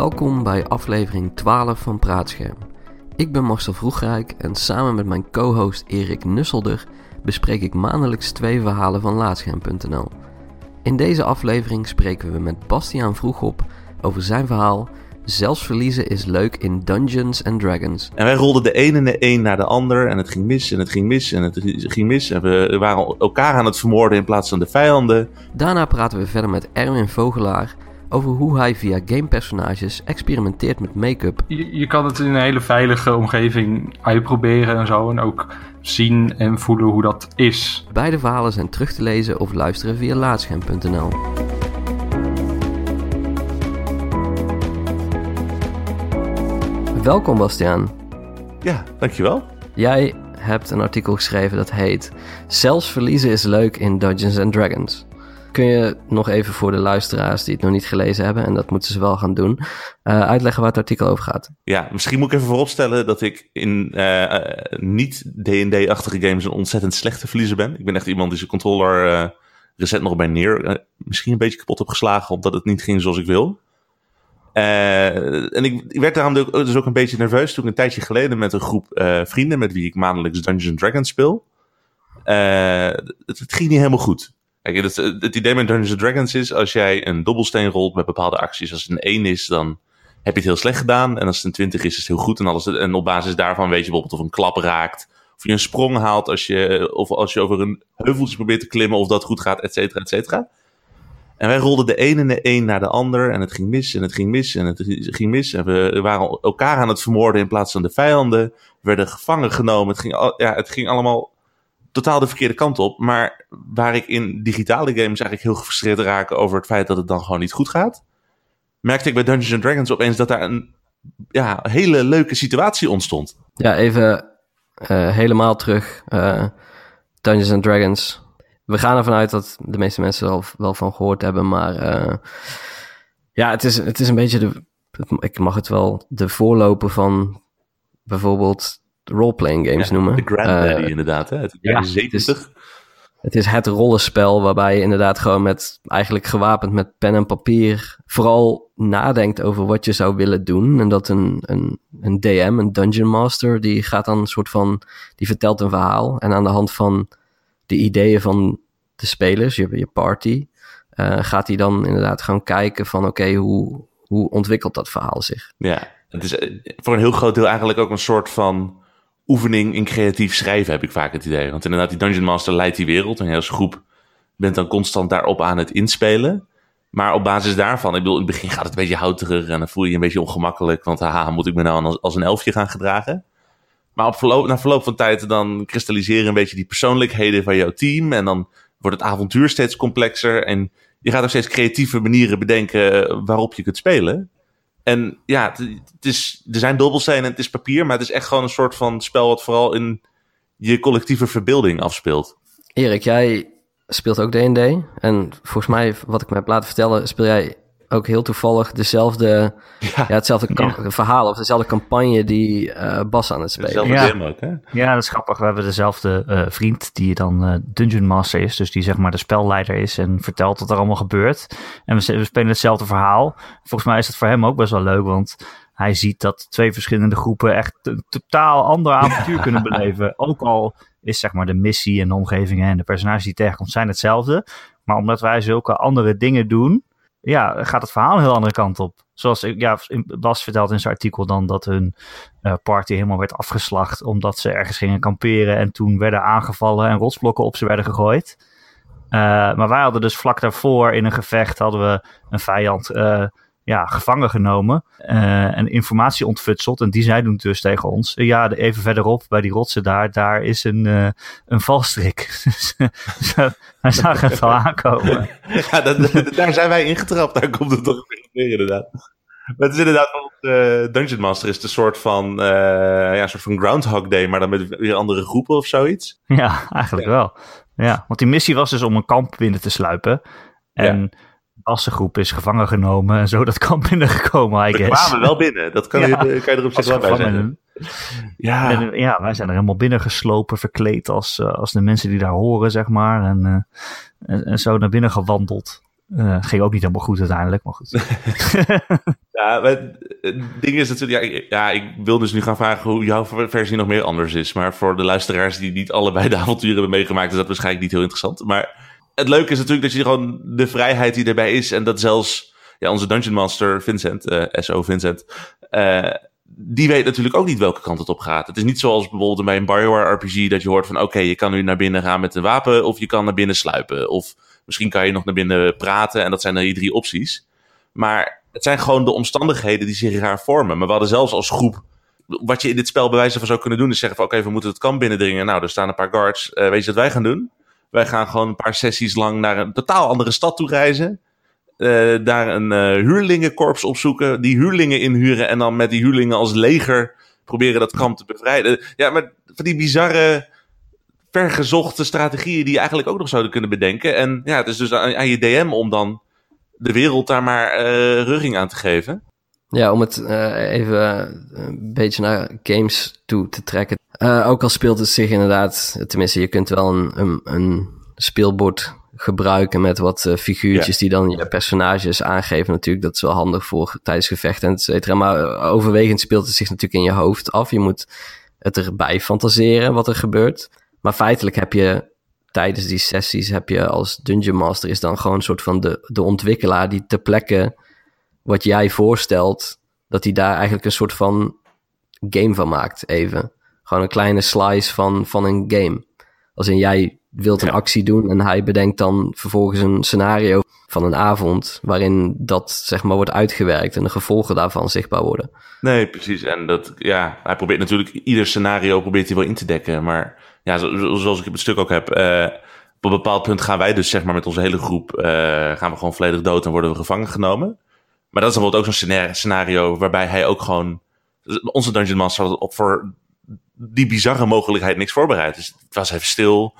Welkom bij aflevering 12 van Praatscherm. Ik ben Marcel Vroegrijk en samen met mijn co-host Erik Nusselder bespreek ik maandelijks twee verhalen van Laatscherm.nl. In deze aflevering spreken we met Bastiaan Vroegop over zijn verhaal Zelfs verliezen is leuk in Dungeons and Dragons. En wij rolden de ene en de een naar de ander en het ging mis en het ging mis en het ging mis. En we waren elkaar aan het vermoorden in plaats van de vijanden. Daarna praten we verder met Erwin Vogelaar over hoe hij via gamepersonages experimenteert met make-up. Je, je kan het in een hele veilige omgeving uitproberen en zo. En ook zien en voelen hoe dat is. Beide verhalen zijn terug te lezen of luisteren via laatscherm.nl. Welkom Bastiaan. Ja, dankjewel. Jij hebt een artikel geschreven dat heet Zelfs verliezen is leuk in Dungeons and Dragons. Kun je nog even voor de luisteraars die het nog niet gelezen hebben, en dat moeten ze wel gaan doen, uh, uitleggen waar het artikel over gaat? Ja, misschien moet ik even vooropstellen dat ik in uh, niet D&D-achtige games een ontzettend slechte verliezer ben. Ik ben echt iemand die zijn controller recent nog bij neer misschien een beetje kapot heb geslagen, omdat het niet ging zoals ik wil. En ik, werd daarom dus ook een beetje nerveus toen ik een tijdje geleden met een groep vrienden met wie ik maandelijks Dungeons Dragons speel. Het, ging niet helemaal goed. Kijk, het, het, idee met Dungeons Dragons is als jij een dobbelsteen rolt met bepaalde acties. Als het een 1 is, dan heb je het heel slecht gedaan. En als het een 20 is, is het heel goed. En, alles, en op basis daarvan weet je bijvoorbeeld of een klap raakt. Of je een sprong haalt als je, of als je over een heuveltje probeert te klimmen. Of dat goed gaat, et cetera, et cetera. En wij rolden de ene en de een naar de ander. En het ging mis en het ging mis en het ging mis. En we waren elkaar aan het vermoorden in plaats van de vijanden. We werden gevangen genomen. Het ging, ja, het ging allemaal totaal de verkeerde kant op. Maar waar ik in digitale games eigenlijk heel gefrustreerd raken over het feit dat het dan gewoon niet goed gaat. Merkte ik bij Dungeons Dragons opeens dat daar een ja, hele leuke situatie ontstond. Ja, even uh, helemaal terug. Uh, Dungeons Dragons we gaan ervan uit dat de meeste mensen er al wel van gehoord hebben. Maar uh, ja, het is, het is een beetje de. Ik mag het wel de voorloper van bijvoorbeeld roleplaying games ja, noemen. De Granddaddy uh, inderdaad, hè? Het ja, 70. Het is, het is het rollenspel waarbij je inderdaad gewoon met eigenlijk gewapend met pen en papier vooral nadenkt over wat je zou willen doen. En dat een, een, een DM, een dungeon master, die gaat dan een soort van, die vertelt een verhaal. En aan de hand van de ideeën van de spelers, je, je party, uh, gaat hij dan inderdaad gaan kijken van oké, hoe, hoe ontwikkelt dat verhaal zich? Ja, het is eh, voor een heel groot deel eigenlijk ook een soort van oefening in creatief schrijven, heb ik vaak het idee. Want inderdaad, die Dungeon Master leidt die wereld en je als groep bent dan constant daarop aan het inspelen. Maar op basis daarvan, ik bedoel, in het begin gaat het een beetje houterig en dan voel je je een beetje ongemakkelijk. Want haha, moet ik me nou als een elfje gaan gedragen? Maar op verloop, na verloop van tijd dan kristalliseren een beetje die persoonlijkheden van jouw team. En dan wordt het avontuur steeds complexer. En je gaat ook steeds creatieve manieren bedenken waarop je kunt spelen. En ja, het, is, er zijn dobbelstenen en het is papier. Maar het is echt gewoon een soort van spel wat vooral in je collectieve verbeelding afspeelt. Erik, jij speelt ook D&D. En volgens mij, wat ik me heb laten vertellen, speel jij ook heel toevallig dezelfde, ja. ja hetzelfde ja. verhaal of dezelfde campagne die uh, Bas aan het spelen. Ja. Ook, hè? ja, dat is grappig. We hebben dezelfde uh, vriend die dan uh, Dungeon Master is, dus die zeg maar de spelleider is en vertelt wat er allemaal gebeurt. En we, we spelen hetzelfde verhaal. Volgens mij is het voor hem ook best wel leuk, want hij ziet dat twee verschillende groepen echt een totaal ander avontuur ja. kunnen beleven. Ook al is zeg maar de missie en de omgeving en de personages die tegenkomt zijn hetzelfde. Maar omdat wij zulke andere dingen doen, ja, gaat het verhaal een heel andere kant op. Zoals ja, Bas vertelt in zijn artikel dan dat hun uh, party helemaal werd afgeslacht omdat ze ergens gingen kamperen en toen werden aangevallen en rotsblokken op ze werden gegooid. Uh, maar wij hadden dus vlak daarvoor in een gevecht hadden we een vijand uh, ja, gevangen genomen uh, en informatie ontfutseld. En die zeiden dus tegen ons, ja, even verderop bij die rotsen daar, daar is een, uh, een valstrik. Dus wij zagen het al aankomen. ja, dat, daar zijn wij ingetrapt, daar komt het toch weer inderdaad. Maar het is inderdaad, Dungeon Master is de soort van, ja, soort van Groundhog Day, maar dan met weer andere groepen of zoiets. Ja, eigenlijk ja. wel. Ja, want die missie was dus om een kamp binnen te sluipen. En... Ja Assengroep is gevangen genomen en zo dat kamp binnengekomen, I guess. We kwamen wel binnen, dat kan, ja, je, kan je erop zich wel bij zeggen. Ja. En, ja, wij zijn er helemaal binnengeslopen, verkleed als, uh, als de mensen die daar horen, zeg maar. En, uh, en, en, zo naar binnen gewandeld. Uh, ging ook niet helemaal goed uiteindelijk, maar goed. ja, het ding is natuurlijk, ja, ja, ik wil dus nu gaan vragen hoe jouw versie nog meer anders is. Maar voor de luisteraars die niet allebei de avonturen hebben meegemaakt, is dat waarschijnlijk niet heel interessant. Maar het leuke is natuurlijk dat je gewoon de vrijheid die erbij is en dat zelfs ja, onze Dungeon Master Vincent, uh, eh, SO Vincent, uh, die weet natuurlijk ook niet welke kant het op gaat. Het is niet zoals bijvoorbeeld bij een Bioware RPG dat je hoort van oké, je kan nu naar binnen gaan met een wapen of je kan naar binnen sluipen. Of misschien kan je nog naar binnen praten en dat zijn dan die drie opties. Maar het zijn gewoon de omstandigheden die zich raar vormen. Maar we hadden zelfs als groep, wat je in dit spel bij wijze van zou kunnen doen, is zeggen van oké, we moeten het kamp binnendringen. Nou, er staan een paar guards. Uh, weet je wat wij gaan doen? Wij gaan gewoon een paar sessies lang naar een totaal andere stad toe reizen. Uh, daar een uh, huurlingenkorps opzoeken, die huurlingen inhuren en dan met die huurlingen als leger proberen dat kamp te bevrijden. Ja, maar van die bizarre, vergezochte strategieën die je eigenlijk ook nog zouden kunnen bedenken. En ja, het is dus aan, aan je DM om dan de wereld daar maar uh, rugging aan te geven. Ja, om het even een beetje naar games toe te trekken. ook al speelt het zich inderdaad, tenminste, je kunt wel een, een, een speelbord gebruiken met wat uh, figuurtjes die dan je personages aangeven. Natuurlijk, dat is wel handig voor tijdens gevechten en et cetera. Maar eh, overwegend speelt het zich natuurlijk in je hoofd af. Je moet het erbij fantaseren wat er gebeurt. Maar feitelijk heb je tijdens die sessies, heb je als Dungeon Master is dan gewoon een soort van de, de ontwikkelaar die ter plekke wat jij voorstelt, dat hij daar eigenlijk een soort van game van maakt, even. Gewoon een kleine slice van, van een game. Als in jij wilt een actie doen en hij bedenkt dan vervolgens een scenario van een avond waarin dat zeg maar wordt uitgewerkt en de gevolgen daarvan zichtbaar worden. Nee, precies. En dat, ja, hij probeert natuurlijk ieder scenario probeert hij wel in te dekken, maar ja, zoals ik het stuk ook heb, uh, op een bepaald punt gaan wij dus zeg maar met onze hele groep uh, gaan we gewoon volledig dood en worden we gevangen genomen. Maar dat is bijvoorbeeld ook zo'n scenario waarbij hij ook gewoon onze Dungeon Master had op voor die bizarre mogelijkheid niks voorbereid. Dus het was even stil.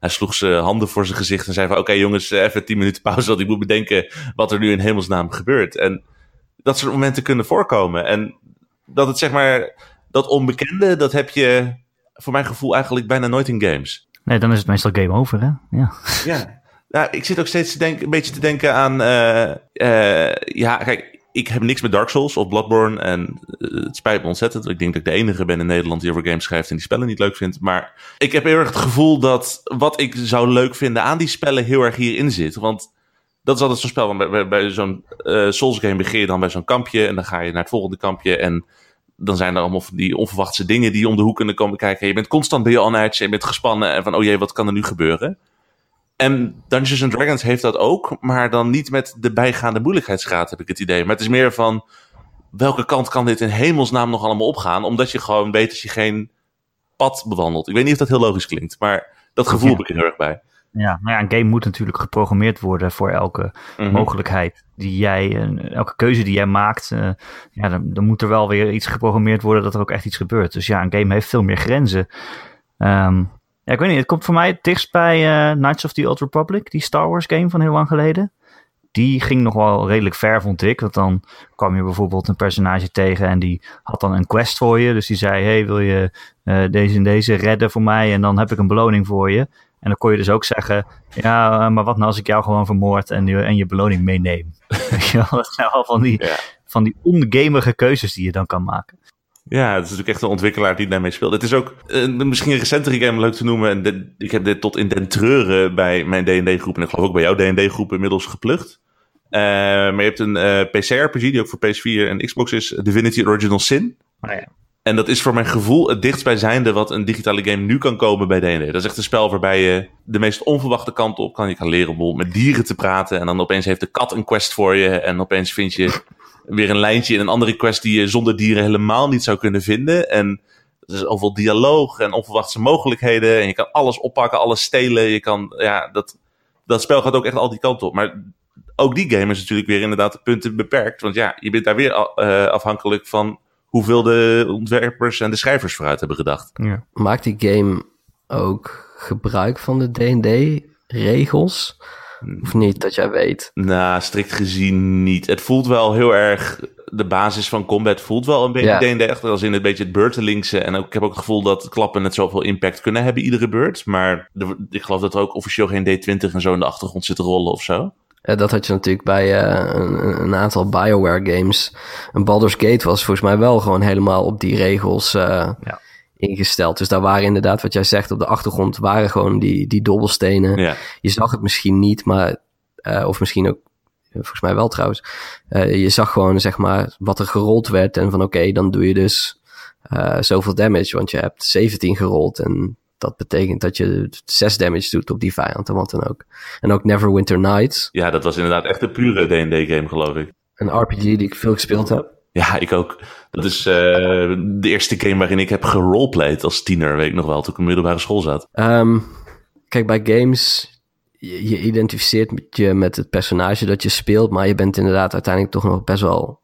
Hij sloeg zijn handen voor zijn gezicht en zei van... oké jongens, even tien minuten pauze... want ik moet bedenken wat er nu in hemelsnaam gebeurt. En dat soort momenten kunnen voorkomen. En dat het zeg maar... dat onbekende, dat heb je voor mijn gevoel eigenlijk bijna nooit in games. Nee, dan is het meestal game over, hè? Ja. Ja. Nou, ik zit ook steeds een beetje te denken aan... Uh, uh, ja, kijk, ik heb niks met Dark Souls of Bloodborne. En uh, het spijt me ontzettend. Ik denk dat ik de enige ben in Nederland die over games schrijft en die spellen niet leuk vindt. Maar ik heb heel erg het gevoel dat wat ik zou leuk vinden aan die spellen heel erg hierin zit. Want dat is altijd zo'n spel. Bij, bij, zo'n Souls game begin je dan bij zo'n kampje. En dan ga je naar het volgende kampje. En dan zijn er allemaal die onverwachte dingen die om de hoek kunnen komen kijken. Je bent constant bij je on. En je bent gespannen. En van, oh jee, wat kan er nu gebeuren? En Dungeons and Dragons heeft dat ook, maar dan niet met de bijgaande moeilijkheidsgraad, heb ik het idee. Maar het is meer van welke kant kan dit in hemelsnaam nog allemaal opgaan, omdat je gewoon weet dat je geen pad bewandelt. Ik weet niet of dat heel logisch klinkt, maar dat gevoel heb ik er heel erg bij. Ja, maar ja, een game moet natuurlijk geprogrammeerd worden voor elke mm -hmm. mogelijkheid die jij, elke keuze die jij maakt. Uh, ja, dan, dan, moet er wel weer iets geprogrammeerd worden dat er ook echt iets gebeurt. Dus ja, een game heeft veel meer grenzen. Um, ja, ik weet niet. Het komt voor mij het dichtst bij uh, Knights of the Old Republic, die Star Wars game van heel lang geleden. Die ging nog wel redelijk ver, vond ik. Want dan kwam je bijvoorbeeld een personage tegen en die had dan een quest voor je. Dus die zei, hey, wil je uh, deze en deze redden voor mij? En dan heb ik een beloning voor je. En dan kon je dus ook zeggen, ja, uh, maar wat nou als ik jou gewoon vermoord en, je, en je beloning meeneem? dat zijn van die, ja. van die ongamige keuzes die je dan kan maken. Ja, het is natuurlijk echt een ontwikkelaar die daarmee speelt. Het is ook uh, misschien een recentere game leuk te noemen. En de, ik heb dit tot in den treuren bij mijn D&D-groep... en ik geloof ook bij jouw D&D-groep inmiddels geplukt. Uh, maar je hebt een uh, PC-RPG die ook voor PS4 en Xbox is. Divinity Original Sin. Oh, ja. En dat is voor mijn gevoel het dichtstbijzijnde wat een digitale game nu kan komen bij D&D. Dat is echt een spel waarbij je de meest onverwachte kant op kan. Je kan leren bijvoorbeeld met dieren te praten. En dan opeens heeft de kat een quest voor je. En opeens vind je weer een lijntje in een andere quest die je zonder dieren helemaal niet zou kunnen vinden. En er is overal dialoog en onverwachte mogelijkheden. En je kan alles oppakken, alles stelen. Je kan, ja, dat, dat spel gaat ook echt al die kanten op. Maar ook die game is natuurlijk weer inderdaad de punten beperkt. Want ja, je bent daar weer uh, afhankelijk van hoeveel de ontwerpers en de schrijvers vooruit hebben gedacht. Ja. Maakt die game ook gebruik van de D&D-regels? Of niet, dat jij weet? Nou, strikt gezien niet. Het voelt wel heel erg... De basis van combat voelt wel een beetje ja. D&D. Als in een beetje het beurtelingse. En ook, ik heb ook het gevoel dat klappen net zoveel impact kunnen hebben iedere beurt. Maar de, ik geloof dat er ook officieel geen D20 en zo in de achtergrond zit te rollen of zo. Dat had je natuurlijk bij uh, een, een, aantal Bioware games. Een Baldur's Gate was volgens mij wel gewoon helemaal op die regels uh, ja. Ingesteld. Dus daar waren inderdaad, wat jij zegt, op de achtergrond waren gewoon die, die dobbelstenen. Ja. Je zag het misschien niet, maar, of misschien ook volgens mij wel trouwens. je zag gewoon, zeg maar, wat er gerold werd. En van oké, okay, dan doe je dus zoveel damage. Want je hebt 17 gerold. En dat betekent dat je 6 damage doet op die vijand en wat dan ook. En ook Neverwinter Nights. Ja, dat was inderdaad echt een pure D&D-game, geloof ik. Een RPG die ik veel gespeeld heb. Ja, ik ook. Dat is uh, de eerste game waarin ik heb geroleplayed als tiener, weet ik nog wel, toen ik in middelbare school zat. Um, kijk, bij games, je, je identificeert je met het personage dat je speelt, maar je bent inderdaad uiteindelijk toch nog best wel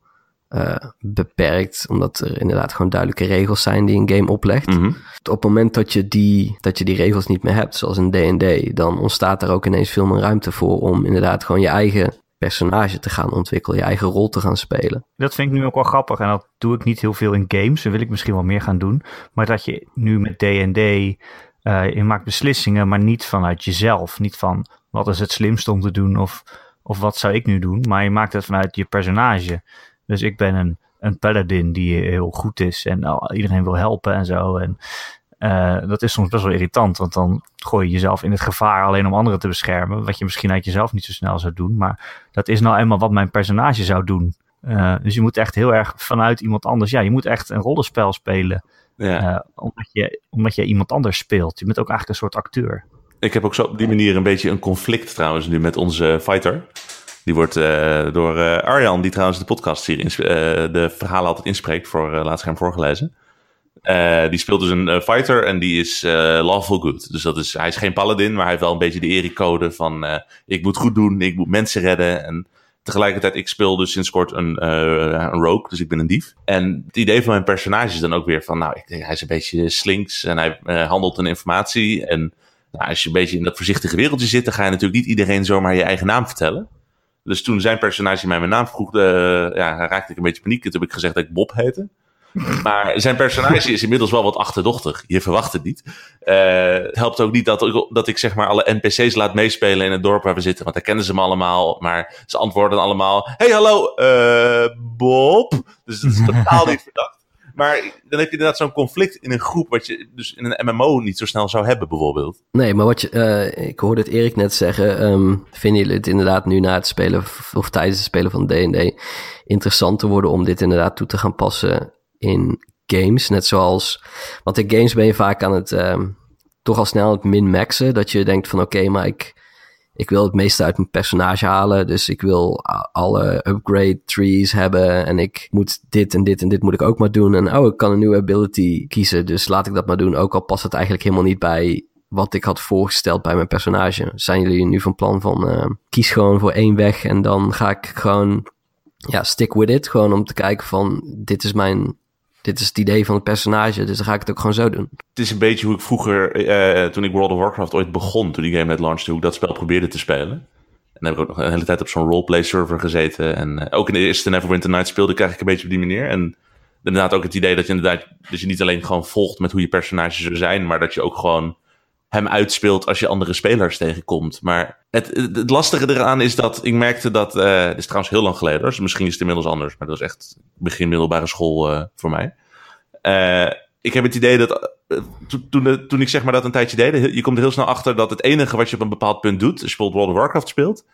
uh, beperkt, omdat er inderdaad gewoon duidelijke regels zijn die een game oplegt. Mm -hmm. Op het moment dat je, die, dat je die regels niet meer hebt, zoals een D&D, dan ontstaat er ook ineens veel meer ruimte voor om inderdaad gewoon je eigen personage te gaan ontwikkelen, je eigen rol te gaan spelen. Dat vind ik nu ook wel grappig en dat doe ik niet heel veel in games, dat wil ik misschien wel meer gaan doen, maar dat je nu met D&D, uh, je maakt beslissingen, maar niet vanuit jezelf, niet van wat is het slimste om te doen of, of wat zou ik nu doen, maar je maakt het vanuit je personage. Dus ik ben een, een paladin die heel goed is en iedereen wil helpen en zo. En uh, dat is soms best wel irritant, want dan gooi je jezelf in het gevaar alleen om anderen te beschermen. Wat je misschien uit jezelf niet zo snel zou doen. Maar dat is nou eenmaal wat mijn personage zou doen. Uh, dus je moet echt heel erg vanuit iemand anders. Ja, je moet echt een rollenspel spelen. Ja. Uh, omdat, je, omdat je iemand anders speelt. Je bent ook eigenlijk een soort acteur. Ik heb ook zo op die manier een beetje een conflict trouwens nu met onze fighter. Die wordt uh, door uh, Arjan, die trouwens de podcast hier, uh, de verhalen altijd inspreekt, voor laatst hem voorgelezen. die speelt dus een fighter en die is lawful good. Dus dat is, hij is geen paladin, maar hij heeft wel een beetje de ericode van ik moet goed doen, ik moet mensen redden. En tegelijkertijd, ik speel dus sinds kort een, een rogue, dus ik ben een dief. En het idee van mijn personage is dan ook weer van, nou, ik denk, hij is een beetje slinks en hij handelt in informatie. En nou, als je een beetje in dat voorzichtige wereldje zit, dan ga je natuurlijk niet iedereen zomaar je eigen naam vertellen. Dus toen zijn personage mij mijn naam vroeg, uh, ja, raakte ik een beetje paniek. Toen heb ik gezegd dat ik Bob heette. Maar zijn personage is inmiddels wel wat achterdochtig. Je verwacht het niet. Uh, het helpt ook niet dat ik, dat ik zeg maar alle NPC's laat meespelen in het dorp waar we zitten. Want daar kennen ze me allemaal. Maar ze antwoorden allemaal: Hey, hallo, uh, Bob. Dus dat is totaal niet verdacht. Maar dan heb je inderdaad zo'n conflict in een groep, wat je dus in een MMO niet zo snel zou hebben, bijvoorbeeld. Nee, maar wat je, uh, ik hoorde het Erik net zeggen. Um, vinden jullie het inderdaad nu na het spelen of tijdens het spelen van D&D interessant te worden om dit inderdaad toe te gaan passen in games? Net zoals, want in games ben je vaak aan het um, toch al snel het min-maxen. Dat je denkt van oké, maar ik, ik wil het meeste uit mijn personage halen. Dus ik wil alle upgrade trees hebben. En ik moet dit en dit en dit moet ik ook maar doen. En oh, ik kan een nieuwe ability kiezen. Dus laat ik dat maar doen. Ook al past het eigenlijk helemaal niet bij wat ik had voorgesteld bij mijn personage. Zijn jullie nu van plan van uh, kies gewoon voor één weg. En dan ga ik gewoon ja, stick with it. Gewoon om te kijken van dit is mijn dit is het idee van het personage, dus dan ga ik het ook gewoon zo doen. Het is een beetje hoe ik vroeger, uh, toen ik World of Warcraft ooit begon, toen die game net launchte, hoe ik dat spel probeerde te spelen. En dan heb ik ook nog een hele tijd op zo'n roleplay server gezeten. En uh, ook in de eerste Neverwinter Night speelde ik eigenlijk een beetje op die manier. En inderdaad ook het idee dat je inderdaad, dat je niet alleen gewoon volgt met hoe je personage zou zijn, maar dat je ook gewoon hem uitspeelt als je andere spelers tegenkomt. Maar het, het, het lastige eraan is dat ik merkte dat. Uh, dit is trouwens heel lang geleden, dus misschien is het inmiddels anders. Maar dat was echt begin middelbare school uh, voor mij. Uh, ik heb het idee dat. Toen, toen ik zeg maar dat een tijdje deed, je komt er heel snel achter dat het enige wat je op een bepaald punt doet, als je bijvoorbeeld World of Warcraft speelt,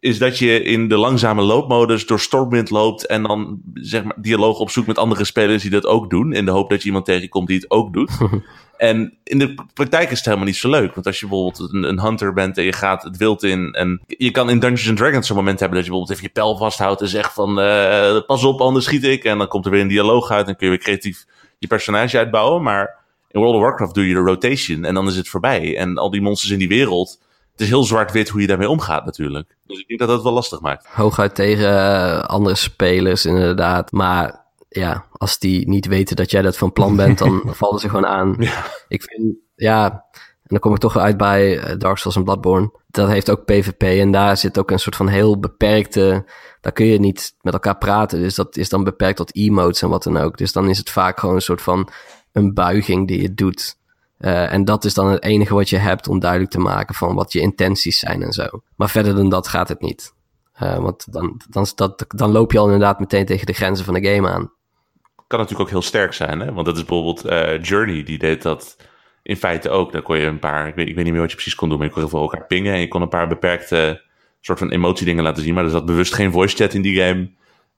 is dat je in de langzame loopmodus door Stormwind loopt en dan zeg maar dialoog opzoekt met andere spelers die dat ook doen. In de hoop dat je iemand tegenkomt die het ook doet. En in de praktijk is het helemaal niet zo leuk. Want als je bijvoorbeeld een, een, hunter bent en je gaat het wild in. En je kan in Dungeons and Dragons zo'n moment hebben dat je bijvoorbeeld even je pijl vasthoudt en zegt van uh, pas op, anders schiet ik. En dan komt er weer een dialoog uit en kun je weer creatief je personage uitbouwen. Maar in World of Warcraft doe je de rotation en dan is het voorbij. En al die monsters in die wereld. Het is heel zwart-wit hoe je daarmee omgaat natuurlijk. Dus ik denk dat dat wel lastig maakt. Hooguit tegen andere spelers inderdaad. Maar ja, als die niet weten dat jij dat van plan bent, dan vallen ze gewoon aan. Ja. Ik vind, ja, en dan kom ik toch uit bij Dark Souls en Bloodborne. Dat heeft ook PvP en daar zit ook een soort van heel beperkte, daar kun je niet met elkaar praten. Dus dat is dan beperkt tot emotes en wat dan ook. Dus dan is het vaak gewoon een soort van een buiging die je doet. Uh, en dat is dan het enige wat je hebt om duidelijk te maken van wat je intenties zijn en zo. Maar verder dan dat gaat het niet. Uh, want dan, dan, dat, dan loop je al inderdaad meteen tegen de grenzen van de game aan. Kan natuurlijk ook heel sterk zijn, hè? Want dat is bijvoorbeeld uh, Journey, die deed dat in feite ook. Dan kon je een paar, ik weet, ik weet niet meer wat je precies kon doen, maar je kon heel elkaar pingen en je kon een paar beperkte soort van emotiedingen laten zien. Maar er zat bewust geen voice chat in die game.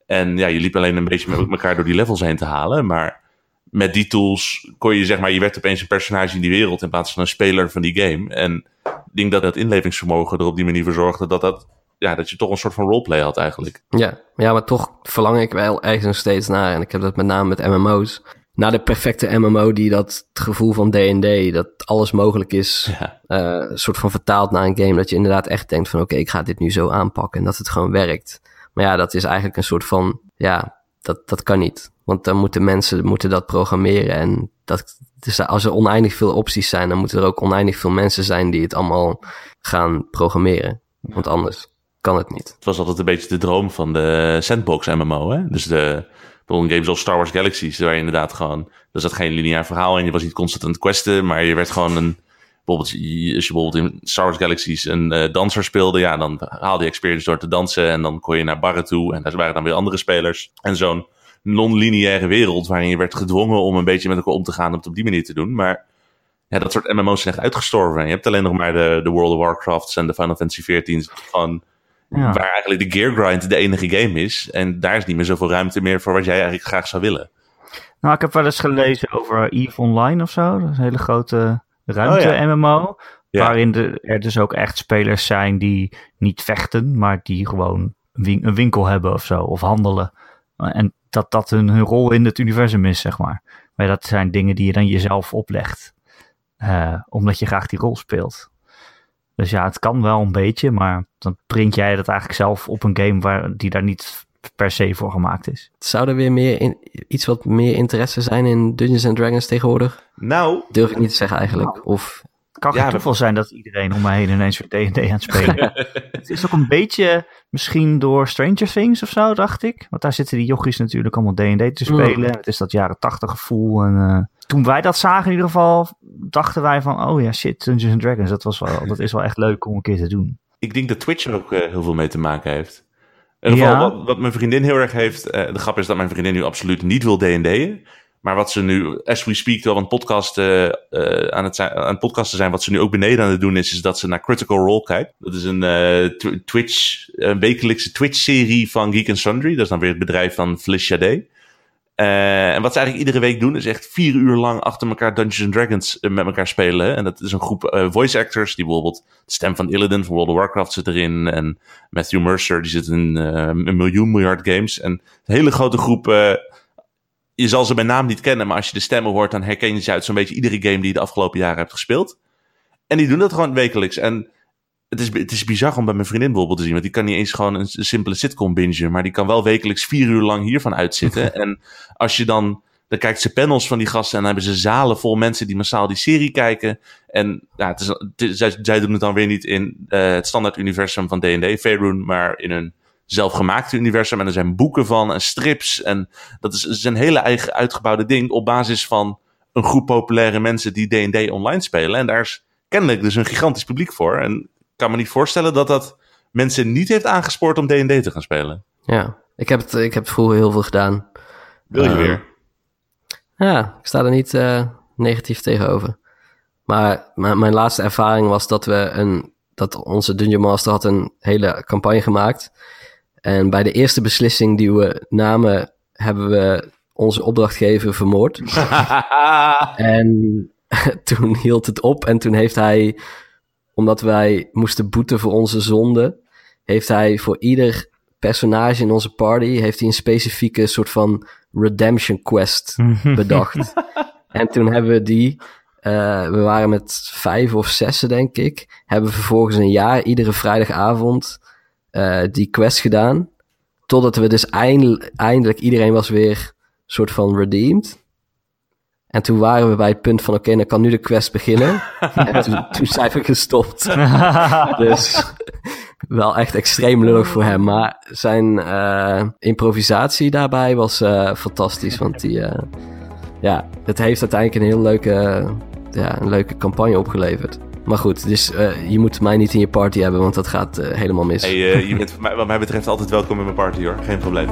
En ja, je liep alleen een beetje met elkaar door die levels heen te halen. Maar met die tools kon je zeg maar, je werd opeens een personage in die wereld in plaats van een speler van die game. En ik denk dat dat inlevingsvermogen er op die manier voor zorgde dat dat ja, dat je toch een soort van roleplay had eigenlijk. Ja, ja, maar toch verlang ik wel ergens nog steeds naar. En ik heb dat met name met MMO's. Naar de perfecte MMO die dat gevoel van D&D, dat alles mogelijk is, ja. uh, soort van vertaald naar een game. Dat je inderdaad echt denkt van oké, ik ga dit nu zo aanpakken en dat het gewoon werkt. Maar ja, dat is eigenlijk een soort van, ja, dat, dat kan niet. Want dan moeten mensen moeten dat programmeren. En dat, dus als er oneindig veel opties zijn, dan moeten er ook oneindig veel mensen zijn die het allemaal gaan programmeren. Want anders kan het niet. Het was altijd een beetje de droom van de sandbox MMO. Hè? Dus de bijvoorbeeld games zoals Star Wars Galaxies, waar je inderdaad gewoon, er zat geen lineair verhaal en je was niet constant aan het questen, maar je werd gewoon een, bijvoorbeeld, als je bijvoorbeeld in Star Wars Galaxies een uh, danser speelde, ja, dan haalde je experience door te dansen en dan kon je naar barren toe en daar waren dan weer andere spelers. En zo'n non-lineaire wereld waarin je werd gedwongen om een beetje met elkaar om te gaan om het op die manier te doen. Maar ja, dat soort MMO's zijn echt uitgestorven. je hebt alleen nog maar de, de World of Warcrafts en de Final Fantasy XIV's van ja. Waar eigenlijk de gear grind de enige game is. En daar is niet meer zoveel ruimte meer voor wat jij eigenlijk graag zou willen. Nou, ik heb wel eens gelezen over EVE Online of zo. Dat is een hele grote ruimte-MMO. Oh, waarin de, er dus ook echt spelers zijn die niet vechten, maar die gewoon een winkel hebben of zo, of handelen. En dat dat hun, hun rol in het universum is, zeg maar. Maar dat zijn dingen die je dan jezelf oplegt. Uh, omdat je graag die rol speelt. Dus ja, het kan wel een beetje, maar dan print jij dat eigenlijk zelf op een game waar, die daar niet per se voor gemaakt is. Zou er weer meer in, iets wat meer interesse zijn in Dungeons and Dragons tegenwoordig? Nou... Durf ik niet te zeggen eigenlijk. Of kan ja, toeval zijn dat iedereen om mij heen ineens weer D&D aan het spelen. het is ook een beetje misschien door Stranger Things of zo, dacht ik. Want daar zitten die jochies natuurlijk allemaal D&D te spelen. Het is dat jaren tachtig gevoel. En uh, toen wij dat zagen in ieder geval, dachten wij van... Oh ja, shit, Dungeons and Dragons, dat, was wel, dat is wel echt leuk om een keer te doen. Ik denk dat Twitch er ook uh, heel veel mee te maken heeft. In ieder geval, ja. wat, wat, mijn vriendin heel erg heeft... Uh, de grap is dat mijn vriendin nu absoluut niet wil D&D'en. Maar wat ze nu, as we speak, wel een podcast, uh, aan, het zijn, aan podcasten zijn, wat ze nu ook beneden aan het doen is, is dat ze naar Critical Role kijkt. Dat is een uh, Twitch, een wekelijkse Twitch-serie van Geek and Sundry. Dat is dan weer het bedrijf van Felicia Day. En wat ze eigenlijk iedere week doen, is echt vier uur lang achter elkaar Dungeons and Dragons met elkaar spelen. En dat is een groep voice actors, die bijvoorbeeld de stem van Illidan van World of Warcraft zit erin. En Matthew Mercer, die zit in een miljoen miljard games. En een hele grote groep je zal ze bij naam niet kennen, maar als je de stemmen hoort, dan herken je ze uit zo'n beetje iedere game die je de afgelopen jaren hebt gespeeld. En die doen dat gewoon wekelijks. En het is, het is bizar om bij mijn vriendin bijvoorbeeld te zien, want die kan niet eens gewoon een, simpele sitcom bingen, maar die kan wel wekelijks vier uur lang hiervan uitzitten. en als je dan, dan kijkt ze panels van die gasten en dan hebben ze zalen vol mensen die massaal die serie kijken. En ja, het is, zij, zij, doen het dan weer niet in uh, het standaard universum van D&D, Faerun, maar in een zelfgemaakte universum. En er zijn boeken van en strips. En dat is, is een hele eigen uitgebouwde ding op basis van een groep populaire mensen die D&D online spelen. En daar is kennelijk dus een gigantisch publiek voor. En ik kan me niet voorstellen dat dat mensen niet heeft aangespoord om D&D te gaan spelen. Ja, ik heb het, ik heb het vroeger heel veel gedaan. Wil je uh, weer? Ja, ik sta er niet uh, negatief tegenover. Maar mijn laatste ervaring was dat we een, dat onze Dungeon Master had een hele campagne gemaakt. En bij de eerste beslissing die we namen, hebben we onze opdrachtgever vermoord. en toen hield het op en toen heeft hij, omdat wij moesten boeten voor onze zonde, heeft hij voor ieder personage in onze party heeft hij een specifieke soort van redemption quest bedacht. en toen hebben we die, uh, we waren met vijf of zessen denk ik, hebben we vervolgens een jaar iedere vrijdagavond uh, die quest gedaan. Totdat we dus eindelijk, eindelijk iedereen was weer soort van redeemed. En toen waren we bij het punt van, oké, dan kan nu de quest beginnen. en toen, toen zijn we gestopt. dus wel echt extreem lullig voor hem. Maar zijn uh, improvisatie daarbij was uh, fantastisch. Want die, uh, ja, het heeft uiteindelijk een heel leuke, ja, een leuke campagne opgeleverd. Maar goed, dus eh, je moet mij niet in je party hebben, want dat gaat eh, helemaal mis. Hey, eh, je bent wat mij betreft altijd welkom in mijn party hoor. Geen probleem.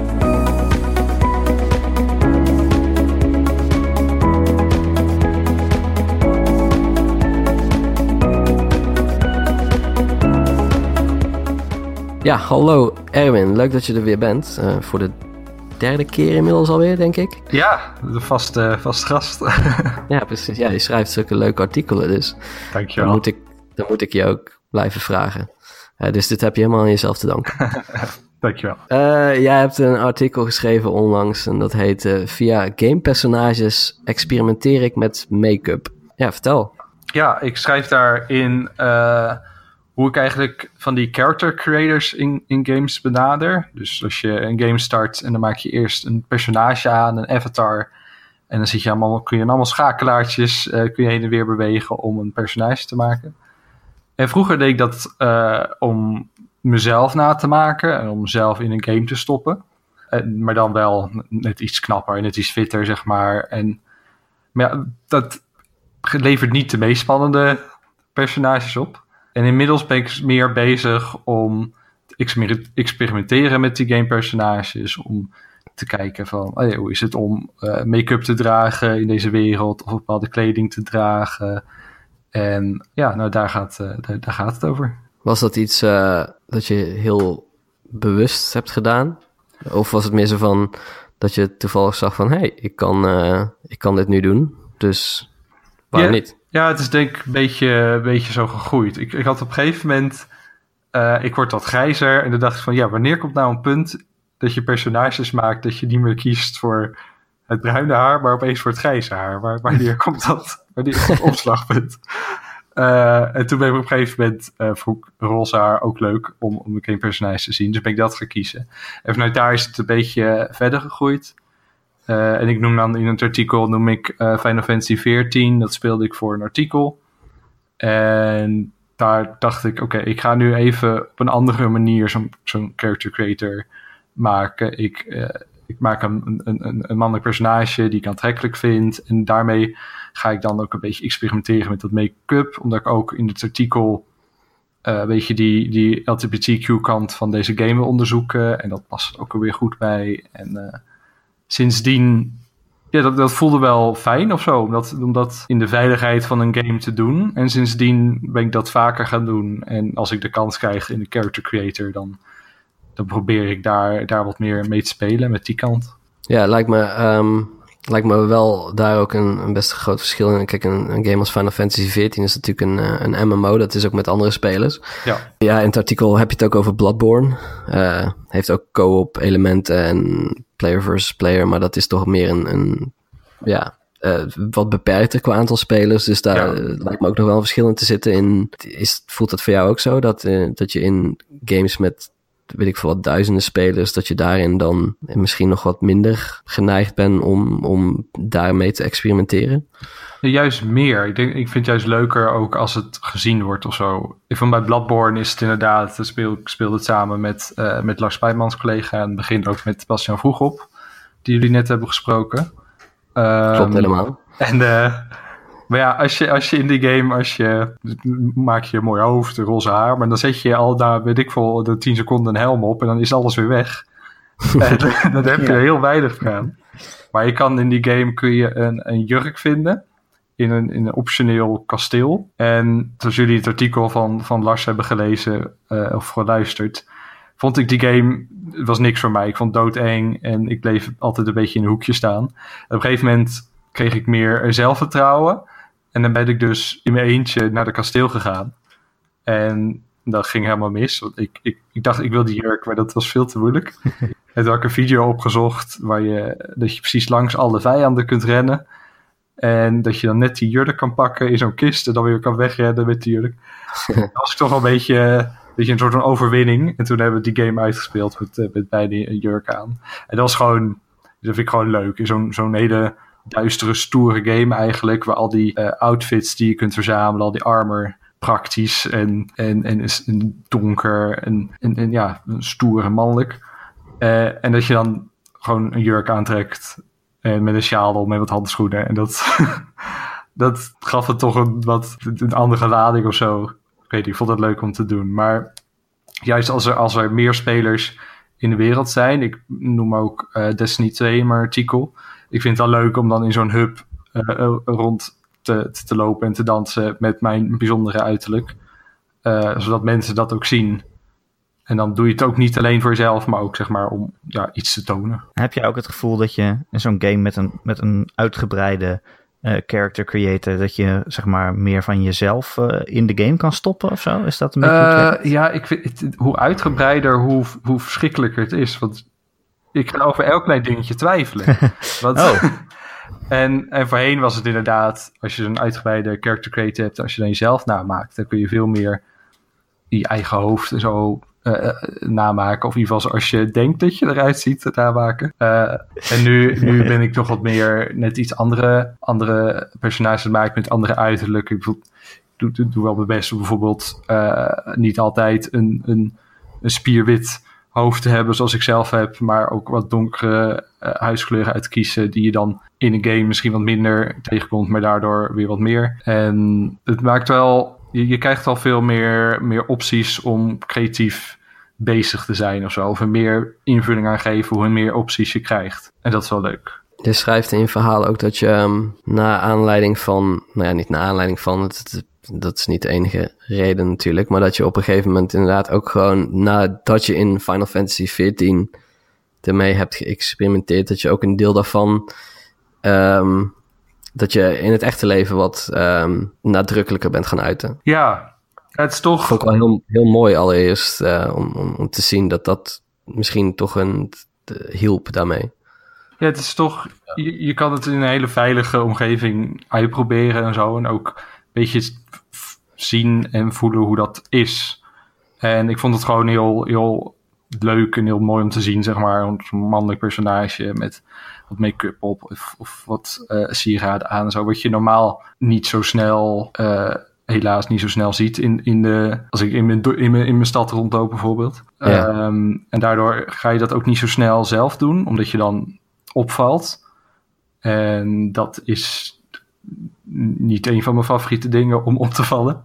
Ja, hallo Erwin. Leuk dat je er weer bent. Voor de derde keer inmiddels alweer, denk ik. Ja, de vaste, vaste gast. ja, precies. Ja, je schrijft zulke leuke artikelen, dus... Dankjewel. Dan moet ik, dan moet ik je ook blijven vragen. Uh, dus dit heb je helemaal aan jezelf te danken. Dankjewel. Uh, jij hebt een artikel geschreven onlangs en dat heet uh, Via gamepersonages experimenteer ik met make-up. Ja, vertel. Ja, ik schrijf daarin uh, hoe ik eigenlijk van die character creators in, in games benader. Dus als je een game start en dan maak je eerst een personage aan, een avatar. En dan zit je allemaal, kun je allemaal schakelaartjes uh, kun je heen en weer bewegen om een personage te maken. En vroeger deed ik dat uh, om mezelf na te maken en om mezelf in een game te stoppen. En, maar dan wel net iets knapper, net iets fitter, zeg maar. En, maar ja, dat levert niet de meest spannende personages op. En inmiddels ben ik meer bezig om te experimenteren met die gamepersonages. Om te kijken van oh ja, hoe is het om uh, make-up te dragen in deze wereld. Of bepaalde kleding te dragen. En ja, nou daar gaat, uh, daar, daar, gaat het over. Was dat iets uh, dat je heel bewust hebt gedaan? Of was het meer zo van dat je toevallig zag van... hé, hey, ik, kan, ik kan dit nu doen, dus waarom niet? Ja, het is denk ik een beetje, een beetje zo gegroeid. Ik, ik had op een gegeven moment, uh, ik word wat grijzer en dan dacht ik van ja, wanneer komt nou een punt dat je personages maakt dat je niet meer kiest voor het bruine haar, maar opeens voor het grijze haar? Waar, wanneer komt dat? Wanneer is het opslagpunt? Uh, en toen ben ik op een gegeven moment uh, vond ik roze haar ook leuk om, om een personage te zien. Dus ben ik dat gaan kiezen. En vanuit daar is het een beetje verder gegroeid. Uh, en ik noem dan in het artikel noem ik uh, Final Fantasy 14. Dat speelde ik voor een artikel. En daar dacht ik, oké, ik ga nu even op een andere manier zo'n character creator maken. Ik, uh, ik maak een, een, een mannelijk personage die ik aantrekkelijk vind. En daarmee ga ik dan ook een beetje experimenteren met dat make-up. Omdat ik ook in het artikel uh, weet je, die, die LGBTQ-kant van deze game wil onderzoeken. En dat past ook alweer goed bij. En sindsdien, ja, dat, dat voelde wel fijn of zo. Om dat, in de veiligheid van een game te doen. En sindsdien ben ik dat vaker gaan doen. En als ik de kans krijg in de character creator, dan, dan probeer ik daar, daar wat meer mee te spelen met die kant. Ja, lijkt me, um, lijkt me wel daar ook een, een best groot verschil in. Kijk, een, een game als Final Fantasy XIV is natuurlijk een, een MMO. Dat is ook met andere spelers. Ja. Ja, in het artikel heb je het ook over Bloodborne. Uh, heeft ook co-op elementen en player versus player. Maar dat is toch meer een, een ja, uh, wat beperkter qua aantal spelers. Dus daar ja. lijkt me ook nog wel een verschil in te zitten. In, is, voelt dat voor jou ook zo? Dat, uh, dat je in games met weet ik veel wat duizenden spelers, dat je daarin dan misschien nog wat minder geneigd bent om, om daarmee te experimenteren? Ja, juist meer. Ik, denk, ik vind het juist leuker ook als het gezien wordt of zo. Ik vond bij Bloodborne is het inderdaad, speel, ik speelde het samen met, uh, met Lars Spijmans collega en het begin ook met Bastiaan Vroegop, die jullie net hebben gesproken. Um, Klopt helemaal. En uh, maar ja, als je, als je in die game, als je, maak je een mooi hoofd, roze haar, maar dan zet je al daar, weet ik veel, de 10 seconden een helm op en dan is alles weer weg. en dan heb je er heel weinig aan. Maar je kan in die game kun je een, een jurk vinden in een, in een optioneel kasteel. En zoals jullie het artikel van, van Lars hebben gelezen uh, of geluisterd, vond ik die game, het was niks voor mij. Ik vond het doodeng en ik bleef altijd een beetje in een hoekje staan. Op een gegeven moment kreeg ik meer zelfvertrouwen. En dan ben ik dus in mijn eentje naar de kasteel gegaan. En dat ging helemaal mis. Want ik, ik, ik dacht, ik wil die jurk, maar dat was veel te moeilijk. en toen had ik een video opgezocht waar je, dat je precies langs alle vijanden kunt rennen. En dat je dan net die jurk kan pakken in zo'n kist en dan weer kan wegrennen met die jurk. dat was toch wel een beetje, een beetje een soort van overwinning. En toen hebben we die game uitgespeeld met, met beide jurk aan. En dat was gewoon, dat vind ik gewoon leuk. Zo'n zo'n hele duistere, stoere game eigenlijk. Waar al die uh, outfits die je kunt verzamelen, al die armor praktisch en, en, en, en donker en, en, en ja, stoer en mannelijk. Uh, en dat je dan gewoon een jurk aantrekt en met een sjaal om en wat handschoenen. En dat, dat gaf het toch een wat een andere lading of zo. Ik weet niet, ik vond het leuk om te doen. Maar juist als er, als er meer spelers in de wereld zijn, ik noem ook eh, Destiny 2 in mijn artikel. Ik vind het wel leuk om dan in zo'n hub eh, eh, rond te, te lopen en te dansen met mijn bijzondere uiterlijk. Eh, zodat mensen dat ook zien. En dan doe je het ook niet alleen voor jezelf, maar ook zeg maar om ja, iets te tonen. Heb jij ook het gevoel dat je in zo'n game met een, met een uitgebreide character creator, dat je zeg maar meer van jezelf in de game kan stoppen of zo? Is dat een beetje werkt? ja, ik vind het, hoe uitgebreider, hoe, hoe verschrikkelijker het is. Want ik ga over elk klein dingetje twijfelen. Want, Oh. en, en voorheen was het inderdaad, als je een uitgebreide character creator hebt, als je dan jezelf namaakt, dan kun je veel meer je eigen hoofd en zo eh, eh, namaken. Of in ieder geval als je denkt dat je eruit ziet, namaken. Eh, en nu, nu ben ik toch wat meer net iets andere, andere personages maken met andere uiterlijk. Ik doe, doe, doe wel mijn best om bijvoorbeeld niet altijd een, een, een spierwit hoofd te hebben zoals ik zelf heb, maar ook wat donkere eh, huidskleuren uit te kiezen die je dan in een game misschien wat minder tegenkomt, maar daardoor weer wat meer. En het maakt wel, je, je krijgt al veel meer, meer opties om creatief bezig te zijn of zo. Of er meer invulling aan geven hoe meer opties je krijgt. En dat is wel leuk. Je schrijft in je verhaal ook dat je ehm, na aanleiding van, nou ja, niet na aanleiding van, het, het- dat is niet de enige reden natuurlijk, maar dat je op een gegeven moment inderdaad ook gewoon nadat je in Final Fantasy XIV ermee hebt geëxperimenteerd, dat je ook een deel daarvan, ehm, dat je in het echte leven wat ehm, nadrukkelijker bent gaan uiten. Ja, het is toch... Vond ik wel heel, heel mooi allereerst eh, om, om, om te zien dat dat misschien toch een de- hielp daarmee. Ja, het is toch, je, je kan het in een hele veilige omgeving uitproberen en zo. En ook een beetje zien en voelen hoe dat is. En ik vond het gewoon heel, heel leuk en heel mooi om te zien, zeg maar. Een mannelijk personage met wat make-up op of, of wat eh, sieraden aan en zo. Wat je normaal niet zo snel, eh, helaas niet zo snel ziet in, in de, als ik in mijn, in mijn, in mijn stad rondloop bijvoorbeeld. Ja. Ehm, en daardoor ga je dat ook niet zo snel zelf doen, omdat je dan opvalt. En dat is niet een van mijn favoriete dingen om op te vallen.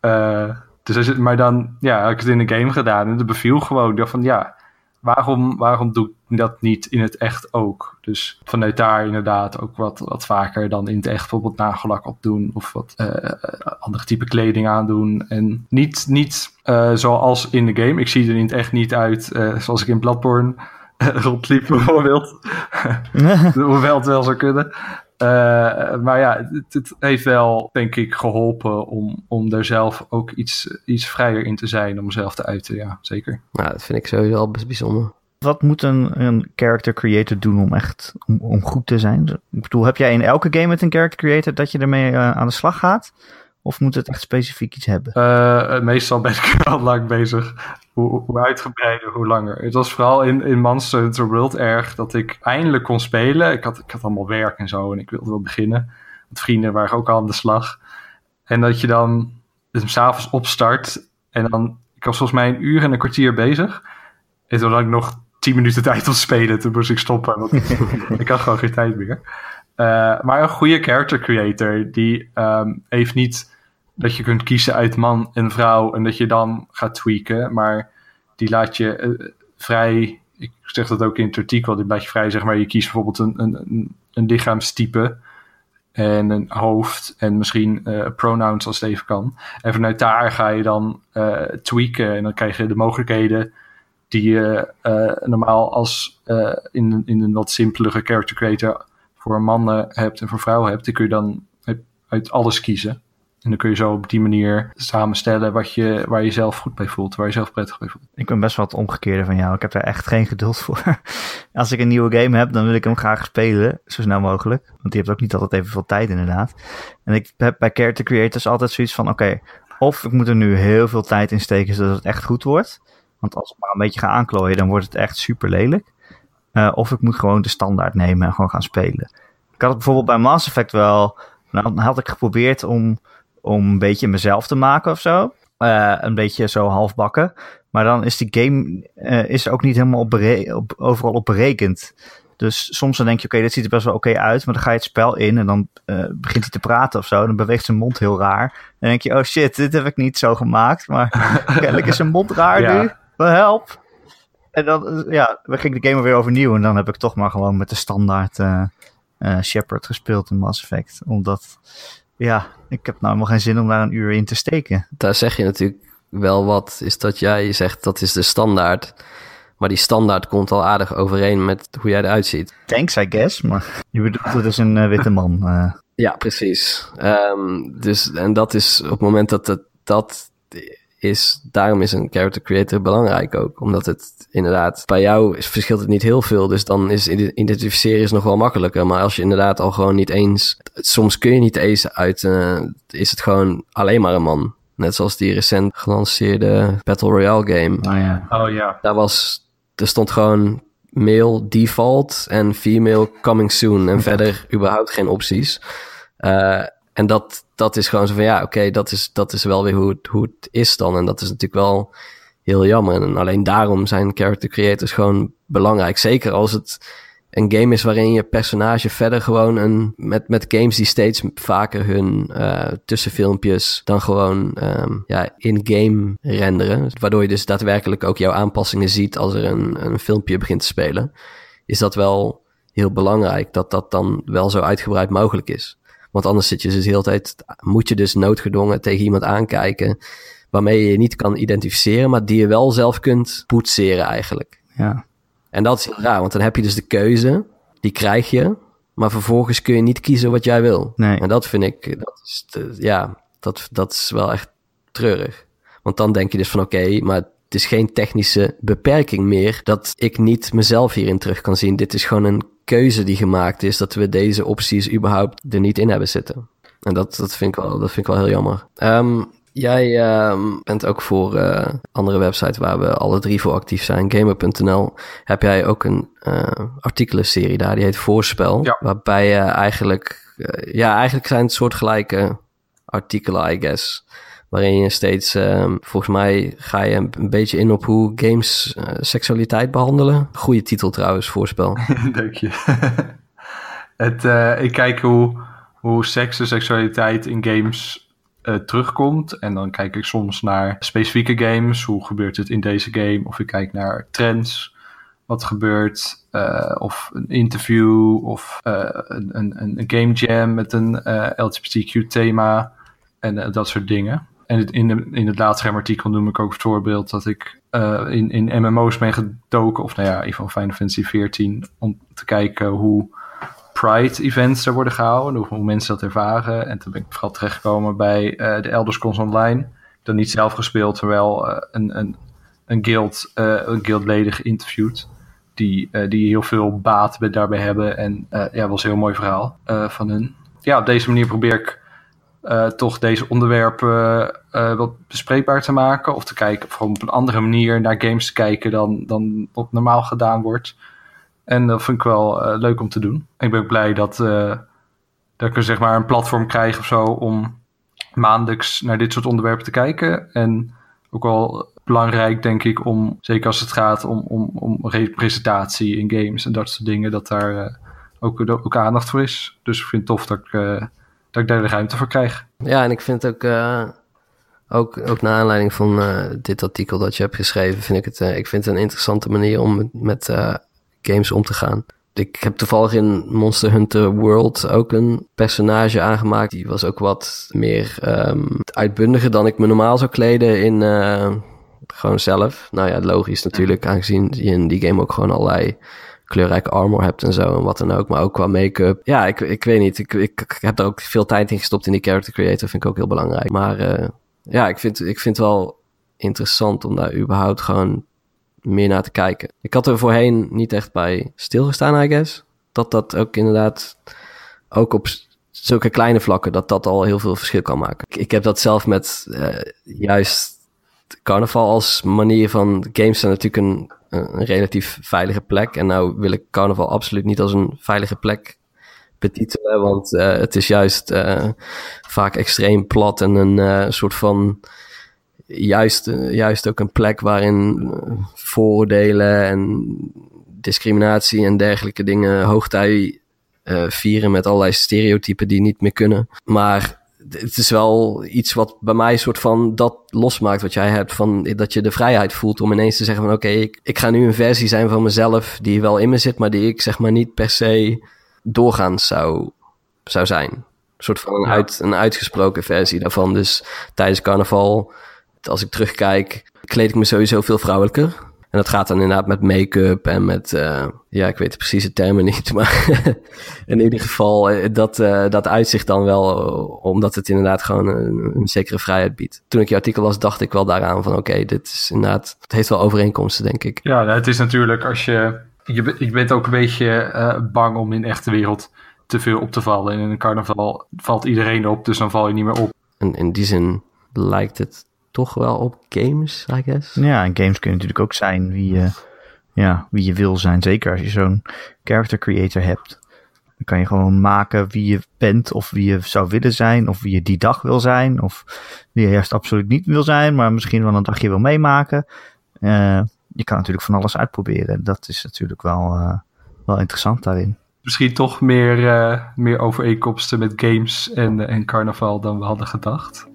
Eh, dus als het, maar dan ja, heb ik het in een game gedaan en het beviel gewoon. Dacht van ja, waarom, waarom doe ik dat niet in het echt ook? Dus vanuit daar inderdaad ook wat, wat vaker dan in het echt bijvoorbeeld nagellak opdoen of wat eh, andere type kleding aandoen. En niet, niet eh, zoals in de game. Ik zie er in het echt niet uit zoals ik in Bloodborne rondliep bijvoorbeeld. Hoewel het wel zou kunnen. Eh, maar ja, het, het heeft wel, denk ik, geholpen om, om daar zelf ook iets, iets vrijer in te zijn. Om zelf te uiten, ja, zeker. Nou, dat vind ik sowieso al best bijzonder. Wat moet een, een character creator doen om echt om, om goed te zijn? Ik bedoel, heb jij in elke game met een character creator dat je ermee eh, aan de slag gaat? Of moet het echt specifiek iets hebben? Eh, meestal ben ik wel lang bezig. Hoe, uitgebreider, hoe langer. Het was vooral in, in Monster Hunter World erg dat ik eindelijk kon spelen. Ik had, ik had allemaal werk en zo en ik wilde wel beginnen. Want vrienden waren ook al aan de slag. En dat je dan hem s'avonds opstart en dan... Ik was volgens mij een uur en een kwartier bezig. En toen had ik nog tien minuten tijd om te spelen. Toen moest ik stoppen, want ik had gewoon geen tijd meer. Eh, maar een goede character creator, die ehm, heeft niet dat je kunt kiezen uit man en vrouw en dat je dan gaat tweaken, maar die laat je eh, vrij, ik zeg dat ook in het artikel, die laat je vrij, zeg maar, je kiest bijvoorbeeld een, een, een, lichaamstype en een hoofd en misschien eh, pronouns als het even kan. En vanuit daar ga je dan eh, tweaken en dan krijg je de mogelijkheden die je normaal als in, in een wat simpelere character creator voor mannen hebt en voor vrouwen hebt, die kun je dan uit alles kiezen. En dan kun je zo op die manier samenstellen wat je, waar je zelf goed bij voelt, waar je zelf prettig bij voelt. Ik ben best wel het omgekeerde van jou. Ik heb daar echt geen geduld voor. Als ik een nieuwe game heb, dan wil ik hem graag spelen, zo snel mogelijk. Want je hebt ook niet altijd evenveel tijd inderdaad. En ik heb bij character creators altijd zoiets van, oké, of ik moet er nu heel veel tijd in steken zodat het echt goed wordt. Want als ik maar een beetje ga aanklooien, dan wordt het echt super lelijk. Uh, of ik moet gewoon de standaard nemen en gewoon gaan spelen. Ik had het bijvoorbeeld bij Mass Effect wel, nou had ik geprobeerd om om een beetje mezelf te maken of zo. Uh, een beetje zo halfbakken. Maar dan is die game uh, is ook niet helemaal op, op overal op berekend. Dus soms dan denk je, oké, dit ziet er best wel oké uit. Maar dan ga je het spel in en dan uh, begint hij te praten of zo. Dan beweegt zijn mond heel raar. En dan denk je, oh shit, dit heb ik niet zo gemaakt. Maar kennelijk is zijn mond raar ja. nu. Help. En dan, ja, we gingen de game weer overnieuw. En dan heb ik toch maar gewoon met de standaard Shepard gespeeld in Mass Effect. Omdat, ja, ik heb nou helemaal geen zin om daar een uur in te steken. Daar zeg je natuurlijk wel wat. Is dat jij zegt, dat is de standaard. Maar die standaard komt al aardig overeen met hoe jij eruit ziet. Thanks, I guess. Maar je bedoelt, het is een uh, witte man. Uh. Ja, precies. Um, dus, en dat is op het moment dat het, dat is, daarom is een character creator belangrijk ook. Omdat het inderdaad, bij jou is, verschilt het niet heel veel. Dus dan is identificeren is nog wel makkelijker. Maar als je inderdaad al gewoon niet eens, soms kun je niet eens uit, uh, is het gewoon alleen maar een man. Net zoals die recent gelanceerde Battle Royale game. Oh ja. Oh ja. Daar was er stond gewoon male default en female coming soon. En verder überhaupt geen opties. Uh, en dat, dat is gewoon zo van ja, oké, dat, is, dat is wel weer hoe het, hoe het is dan. En dat is natuurlijk wel heel jammer. En alleen daarom zijn character creators gewoon belangrijk. Zeker als het een game is waarin je personage verder gewoon een. Met, met games die steeds vaker hun uh, tussenfilmpjes dan gewoon um, ja, in-game renderen. Waardoor je dus daadwerkelijk ook jouw aanpassingen ziet als er een, een filmpje begint te spelen. Is dat wel heel belangrijk dat dat dan wel zo uitgebreid mogelijk is. Want anders zit je dus de hele tijd. Moet je dus noodgedwongen tegen iemand aankijken. Waarmee je je niet kan identificeren, maar die je wel zelf kunt poetseren eigenlijk. Ja. En dat is heel raar, want dan heb je dus de keuze, die krijg je, maar vervolgens kun je niet kiezen wat jij wil. Nee. En dat vind ik, dat is ja, dat, dat is wel echt treurig. Want dan denk je dus van oké, maar het is geen technische beperking meer dat ik niet mezelf hierin terug kan zien. Dit is gewoon een keuze die gemaakt is dat we deze opties überhaupt er niet in hebben zitten. En dat, dat, vind, ik wel, dat vind ik wel heel jammer. Um, Jij uh, bent ook voor uh, andere websites waar we alle drie voor actief zijn, gamer.nl. Heb jij ook een uh, artikelenserie daar, die heet Voorspel. Ja. Waarbij je eigenlijk, uh, ja, eigenlijk zijn het soortgelijke artikelen, I guess. Waarin je steeds, uh, volgens mij ga je een, beetje in op hoe games seksualiteit behandelen. Goede titel trouwens, Voorspel. Dank je. het, ik kijk hoe, hoe seks en seksualiteit in games uh, terugkomt. En dan kijk ik soms naar specifieke games. Hoe gebeurt het in deze game? Of ik kijk naar trends. Wat gebeurt? Of een interview. Of een, een, een game jam met een LGBTQ thema. En dat soort dingen. En in, de, in het laatste noem ik ook het voorbeeld dat ik in, in MMO's ben gedoken. Of nou ja, even van Final Fantasy 14. Om te kijken hoe Pride-events er worden gehouden, hoe mensen dat ervaren. En toen ben ik vooral terechtgekomen bij uh, de Elder Scrolls Online. Dan niet zelf gespeeld, terwijl uh, een, een, een, guild, een guildleden geïnterviewd. Die, die heel veel baat daarbij hebben. En ja, was een heel mooi verhaal van hun. Ja, op deze manier probeer ik toch deze onderwerpen wat bespreekbaar te maken. Of te kijken, of op een andere manier naar games te kijken dan, dan wat normaal gedaan wordt. En dat vind ik wel uh, leuk om te doen. Ik ben blij dat, dat ik zeg maar een platform krijg of zo om maandelijks naar dit soort onderwerpen te kijken. En ook wel belangrijk, denk ik, om, zeker als het gaat om, om, om representatie in games en dat soort dingen, dat daar ook, ook aandacht voor is. Dus ik vind het tof dat ik, dat ik daar de ruimte voor krijg. Ja, en ik vind ook, ook, ook naar aanleiding van dit artikel dat je hebt geschreven, vind ik het, ik vind het een interessante manier om met games om te gaan. Ik heb toevallig in Monster Hunter World ook een personage aangemaakt. Die was ook wat meer um, uitbundiger dan ik me normaal zou kleden in gewoon zelf. Nou ja, logisch natuurlijk, aangezien je in die game ook gewoon allerlei kleurrijke armor hebt en zo en wat dan ook. Maar ook qua make-up. Ja, ik, ik weet niet. Ik, ik, heb er ook veel tijd in gestopt in die character creator. Vind ik ook heel belangrijk. Maar uh, ja, ik vind, ik vind het wel interessant om daar überhaupt gewoon meer naar te kijken. Ik had er voorheen niet echt bij stilgestaan, I guess. Dat dat ook inderdaad, ook op zulke kleine vlakken, dat dat al heel veel verschil kan maken. Ik, heb dat zelf met uh, juist carnaval als manier van games zijn natuurlijk een, een relatief veilige plek. En nou wil ik carnaval absoluut niet als een veilige plek betitelen, want uh, het is juist uh, vaak extreem plat en een soort van juist, juist ook een plek waarin vooroordelen en discriminatie en dergelijke dingen hoogtij vieren met allerlei stereotypen die niet meer kunnen. Maar het is wel iets wat bij mij een soort van dat losmaakt wat jij hebt. Van dat je de vrijheid voelt om ineens te zeggen van oké, ik, ik ga nu een versie zijn van mezelf die wel in me zit, maar die ik zeg maar niet per se doorgaans zou, zou zijn. Een soort van een, uit, een uitgesproken versie daarvan. Dus tijdens carnaval, als ik terugkijk, kleed ik me sowieso veel vrouwelijker. En dat gaat dan inderdaad met make-up en met, uh, ja, ik weet de precieze termen niet, maar in ieder geval, eh, dat, uh, dat uitzicht dan wel, omdat het inderdaad gewoon een, een, zekere vrijheid biedt. Toen ik je artikel las, dacht ik wel daaraan van, oké, dit is inderdaad, het heeft wel overeenkomsten, denk ik. Ja, het is natuurlijk als je, je, je bent ook een beetje uh, bang om in de echte wereld te veel op te vallen. En in een carnaval valt iedereen op, dus dan val je niet meer op. En in die zin lijkt het toch wel op games, I guess. Ja, en games kunnen natuurlijk ook zijn wie je, ja, wie je wil zijn. Zeker als je zo'n character creator hebt. Dan kan je gewoon maken wie je bent of wie je zou willen zijn. Of wie je die dag wil zijn. Of wie je juist absoluut niet wil zijn, maar misschien wel een dagje wil meemaken. Uh, je kan natuurlijk van alles uitproberen. Dat is natuurlijk wel, uh, wel interessant daarin. Misschien toch meer, uh, meer overeenkomsten met games en, en carnaval dan we hadden gedacht.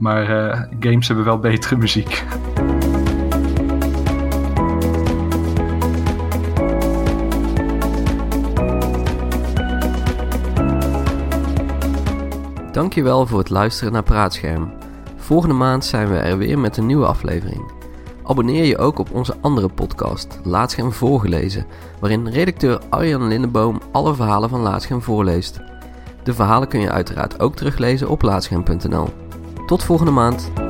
Maar uh, games hebben wel betere muziek. Dankjewel voor het luisteren naar Praatscherm. Volgende maand zijn we er weer met een nieuwe aflevering. Abonneer je ook op onze andere podcast, Laatscherm voorgelezen, waarin redacteur Arjan Lindeboom alle verhalen van Laatscherm voorleest. De verhalen kun je uiteraard ook teruglezen op laatscherm.nl. Tot volgende maand.